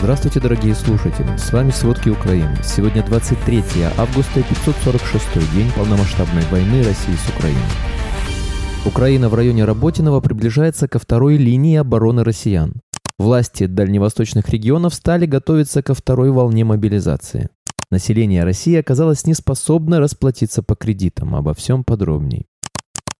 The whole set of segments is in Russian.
Здравствуйте, дорогие слушатели! С вами «Сводки Украины». Сегодня 23 августа, 546 день полномасштабной войны России с Украиной. Украина в районе Работиного приближается ко второй линии обороны россиян. Власти дальневосточных регионов стали готовиться ко второй волне мобилизации. Население России оказалось неспособно расплатиться по кредитам. Обо всем подробней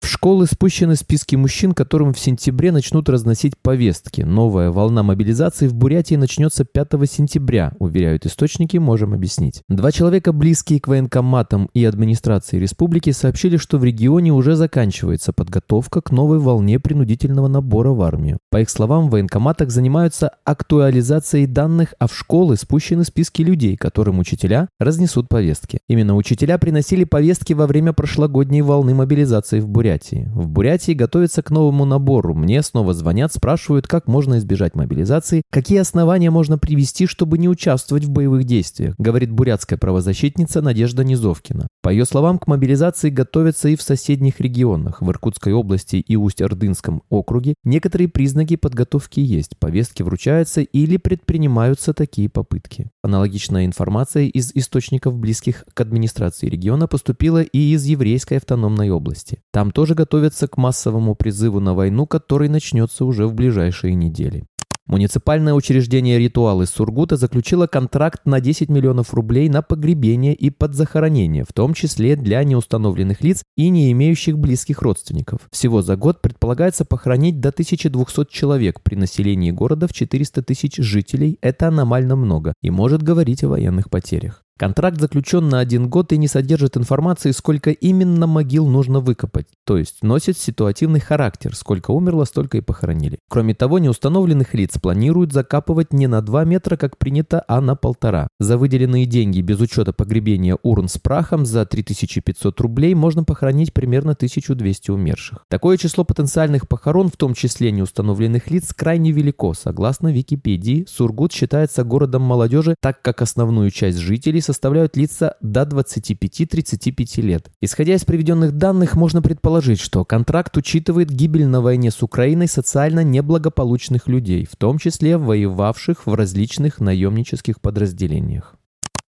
школы спущены списки мужчин, которым в сентябре начнут разносить повестки. Новая волна мобилизации в Бурятии начнется 5 сентября, уверяют источники, можем объяснить. Два человека, близкие к военкоматам и администрации республики, сообщили, что в регионе уже заканчивается подготовка к новой волне принудительного набора в армию. По их словам, в военкоматах занимаются актуализацией данных, а в школы спущены списки людей, которым учителя разнесут повестки. Именно учителя приносили повестки во время прошлогодней волны мобилизации в Бурятии. Бурятии. В Бурятии готовятся к новому набору. Мне снова звонят, спрашивают, как можно избежать мобилизации, какие основания можно привести, чтобы не участвовать в боевых действиях, говорит бурятская правозащитница Надежда Низовкина. По ее словам, к мобилизации готовятся и в соседних регионах. В Иркутской области и Усть-Ордынском округе некоторые признаки подготовки есть. Повестки вручаются или предпринимаются такие попытки. Аналогичная информация из источников, близких к администрации региона, поступила и из еврейской автономной области. Там тоже готовятся к массовому призыву на войну, который начнется уже в ближайшие недели. Муниципальное учреждение «Ритуалы» Сургута заключило контракт на 10 миллионов рублей на погребение и подзахоронение, в том числе для неустановленных лиц и не имеющих близких родственников. Всего за год предполагается похоронить до 1200 человек при населении города в 400 тысяч жителей. Это аномально много и может говорить о военных потерях. Контракт заключен на один год и не содержит информации, сколько именно могил нужно выкопать, то есть носит ситуативный характер, сколько умерло, столько и похоронили. Кроме того, неустановленных лиц планируют закапывать не на 2 метра, как принято, а на полтора. За выделенные деньги без учета погребения урн с прахом за 3500 рублей можно похоронить примерно 1200 умерших. Такое число потенциальных похорон, в том числе неустановленных лиц, крайне велико. Согласно Википедии, Сургут считается городом молодежи, так как основную часть жителей составляют лица до 25-35 лет. Исходя из приведенных данных, можно предположить, что контракт учитывает гибель на войне с Украиной социально неблагополучных людей, в том числе воевавших в различных наемнических подразделениях.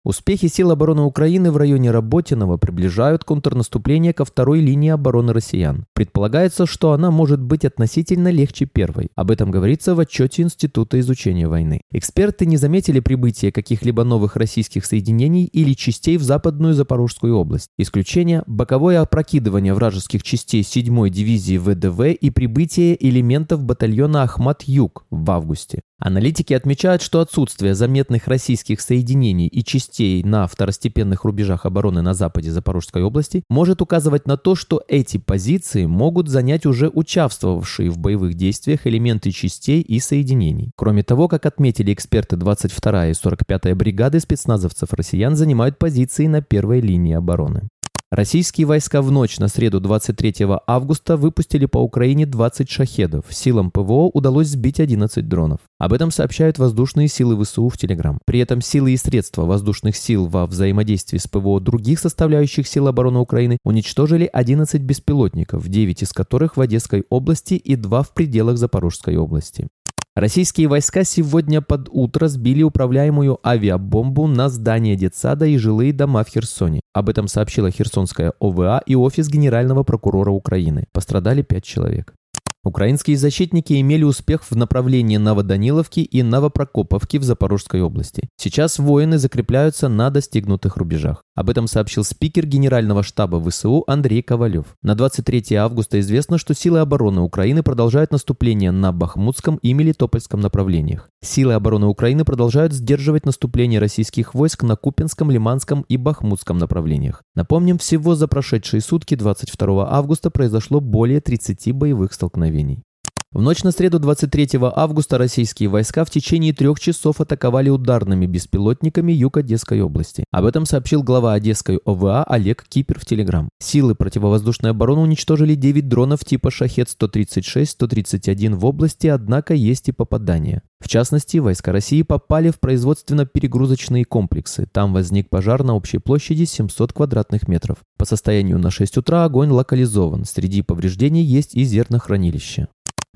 Успехи сил обороны Украины в районе Работиного приближают контрнаступление ко второй линии обороны россиян. Предполагается, что она может быть относительно легче первой. Об этом говорится в отчете Института изучения войны. Эксперты не заметили прибытия каких-либо новых российских соединений или частей в Западную Запорожскую область. Исключение – боковое опрокидывание вражеских частей 7-й дивизии ВДВ и прибытие элементов батальона Ахмат-Юг в августе. Аналитики отмечают, что отсутствие заметных российских соединений и частей на второстепенных рубежах обороны на западе Запорожской области может указывать на то, что эти позиции могут занять уже участвовавшие в боевых действиях элементы частей и соединений. Кроме того, как отметили эксперты 22-я и 45-я бригады спецназовцев россиян занимают позиции на первой линии обороны. Российские войска в ночь на среду 23 августа выпустили по Украине 20 шахедов. Силам ПВО удалось сбить 11 дронов. Об этом сообщают воздушные силы ВСУ в Телеграм. При этом силы и средства воздушных сил во взаимодействии с ПВО других составляющих сил обороны Украины уничтожили 11 беспилотников, 9 из которых в Одесской области и 2 в пределах Запорожской области. Российские войска сегодня под утро сбили управляемую авиабомбу на здание детсада и жилые дома в Херсоне. Об этом сообщила Херсонская ОВА и Офис Генерального прокурора Украины. Пострадали пять человек. Украинские защитники имели успех в направлении Новоданиловки и Новопрокоповки в Запорожской области. Сейчас воины закрепляются на достигнутых рубежах. Об этом сообщил спикер Генерального штаба ВСУ Андрей Ковалев. На 23 августа известно, что силы обороны Украины продолжают наступление на Бахмутском и Мелитопольском направлениях. Силы обороны Украины продолжают сдерживать наступление российских войск на Купинском, Лиманском и Бахмутском направлениях. Напомним, всего за прошедшие сутки 22 августа произошло более 30 боевых столкновений столкновений. В ночь на среду 23 августа российские войска в течение трех часов атаковали ударными беспилотниками юг Одесской области. Об этом сообщил глава Одесской ОВА Олег Кипер в Телеграм. Силы противовоздушной обороны уничтожили 9 дронов типа «Шахет-136-131» в области, однако есть и попадания. В частности, войска России попали в производственно-перегрузочные комплексы. Там возник пожар на общей площади 700 квадратных метров. По состоянию на 6 утра огонь локализован. Среди повреждений есть и зернохранилище.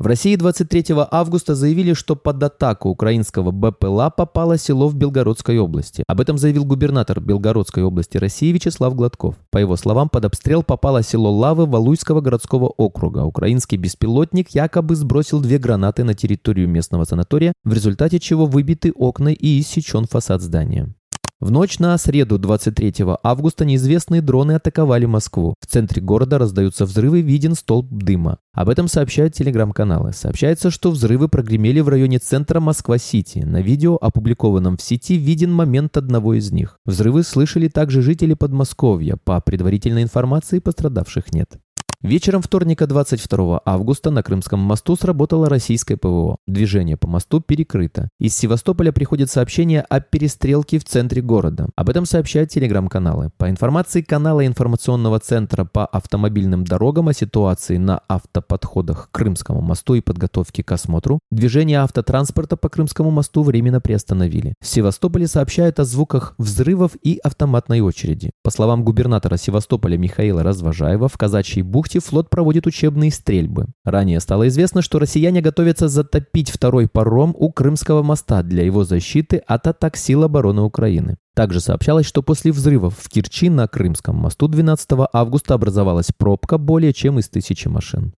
В России 23 августа заявили, что под атаку украинского БПЛА попало село в Белгородской области. Об этом заявил губернатор Белгородской области России Вячеслав Гладков. По его словам, под обстрел попало село Лавы Валуйского городского округа. Украинский беспилотник якобы сбросил две гранаты на территорию местного санатория, в результате чего выбиты окна и иссечен фасад здания. В ночь на среду 23 августа неизвестные дроны атаковали Москву. В центре города раздаются взрывы, виден столб дыма. Об этом сообщают телеграм-каналы. Сообщается, что взрывы прогремели в районе центра Москва-Сити. На видео, опубликованном в сети, виден момент одного из них. Взрывы слышали также жители Подмосковья. По предварительной информации пострадавших нет. Вечером вторника 22 августа на Крымском мосту сработало российское ПВО. Движение по мосту перекрыто. Из Севастополя приходит сообщение о перестрелке в центре города. Об этом сообщают телеграм-каналы. По информации канала информационного центра по автомобильным дорогам о ситуации на автоподходах к Крымскому мосту и подготовке к осмотру, движение автотранспорта по Крымскому мосту временно приостановили. В Севастополе сообщают о звуках взрывов и автоматной очереди. По словам губернатора Севастополя Михаила Развожаева, в Казачьей бухте нефти флот проводит учебные стрельбы. Ранее стало известно, что россияне готовятся затопить второй паром у Крымского моста для его защиты от атак сил обороны Украины. Также сообщалось, что после взрывов в Керчи на Крымском мосту 12 августа образовалась пробка более чем из тысячи машин.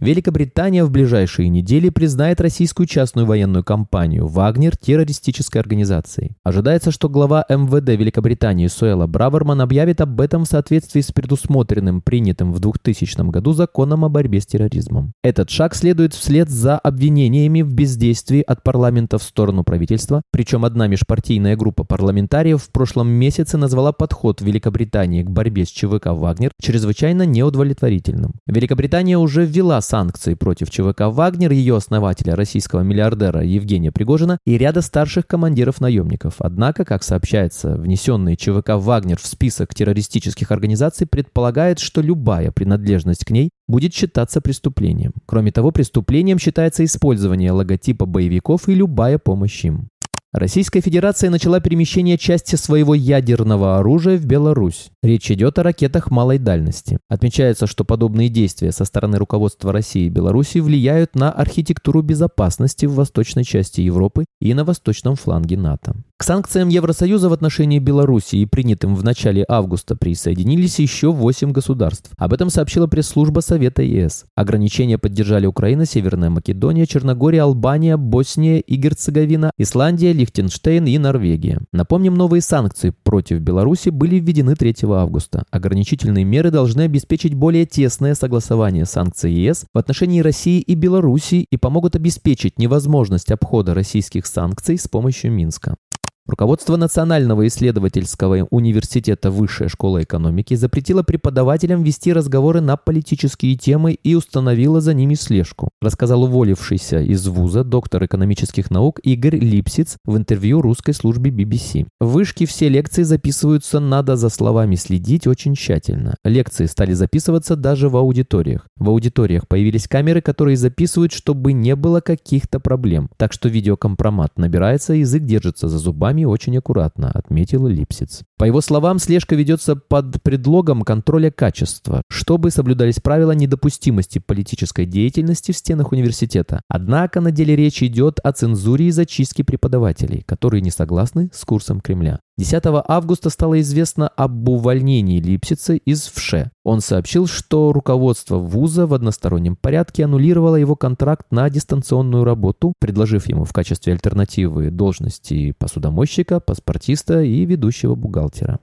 Великобритания в ближайшие недели признает российскую частную военную компанию «Вагнер» террористической организацией. Ожидается, что глава МВД Великобритании Суэла Браверман объявит об этом в соответствии с предусмотренным принятым в 2000 году законом о борьбе с терроризмом. Этот шаг следует вслед за обвинениями в бездействии от парламента в сторону правительства, причем одна межпартийная группа парламентариев в прошлом месяце назвала подход Великобритании к борьбе с ЧВК «Вагнер» чрезвычайно неудовлетворительным. Великобритания уже ввела санкции против ЧВК «Вагнер», ее основателя, российского миллиардера Евгения Пригожина и ряда старших командиров наемников. Однако, как сообщается, внесенный ЧВК «Вагнер» в список террористических организаций предполагает, что любая принадлежность к ней будет считаться преступлением. Кроме того, преступлением считается использование логотипа боевиков и любая помощь им. Российская Федерация начала перемещение части своего ядерного оружия в Беларусь. Речь идет о ракетах малой дальности. Отмечается, что подобные действия со стороны руководства России и Беларуси влияют на архитектуру безопасности в восточной части Европы и на восточном фланге НАТО. К санкциям Евросоюза в отношении Беларуси и принятым в начале августа присоединились еще 8 государств. Об этом сообщила пресс-служба Совета ЕС. Ограничения поддержали Украина, Северная Македония, Черногория, Албания, Босния и Герцеговина, Исландия, Лихтенштейн и Норвегия. Напомним, новые санкции против Беларуси были введены 3 августа. Ограничительные меры должны обеспечить более тесное согласование санкций ЕС в отношении России и Беларуси и помогут обеспечить невозможность обхода российских санкций с помощью Минска. Руководство Национального исследовательского университета Высшая школа экономики запретило преподавателям вести разговоры на политические темы и установило за ними слежку, рассказал уволившийся из вуза доктор экономических наук Игорь Липсиц в интервью русской службе BBC. В вышке все лекции записываются, надо за словами следить очень тщательно. Лекции стали записываться даже в аудиториях. В аудиториях появились камеры, которые записывают, чтобы не было каких-то проблем. Так что видеокомпромат набирается, язык держится за зубами, нами очень аккуратно, отметил Липсиц. По его словам, слежка ведется под предлогом контроля качества, чтобы соблюдались правила недопустимости политической деятельности в стенах университета. Однако на деле речь идет о цензуре и зачистке преподавателей, которые не согласны с курсом Кремля. 10 августа стало известно об увольнении Липсица из ВШЭ. Он сообщил, что руководство вуза в одностороннем порядке аннулировало его контракт на дистанционную работу, предложив ему в качестве альтернативы должности посудомойщика, паспортиста и ведущего бухгалтера.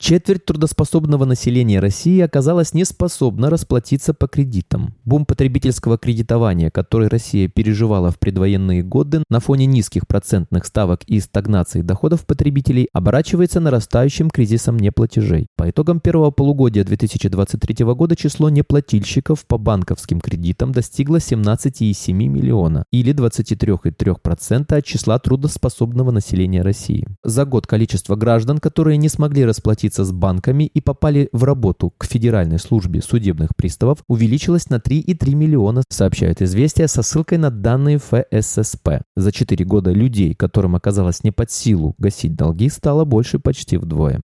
Четверть трудоспособного населения России оказалась не способна расплатиться по кредитам. Бум потребительского кредитования, который Россия переживала в предвоенные годы на фоне низких процентных ставок и стагнации доходов потребителей, оборачивается нарастающим кризисом неплатежей. По итогам первого полугодия 2023 года число неплательщиков по банковским кредитам достигло 17,7 миллиона или 23,3% от числа трудоспособного населения России. За год количество граждан, которые не смогли расплатиться обратиться с банками и попали в работу к Федеральной службе судебных приставов, увеличилось на 3,3 миллиона, сообщают известия со ссылкой на данные ФССП. За 4 года людей, которым оказалось не под силу гасить долги, стало больше почти вдвое.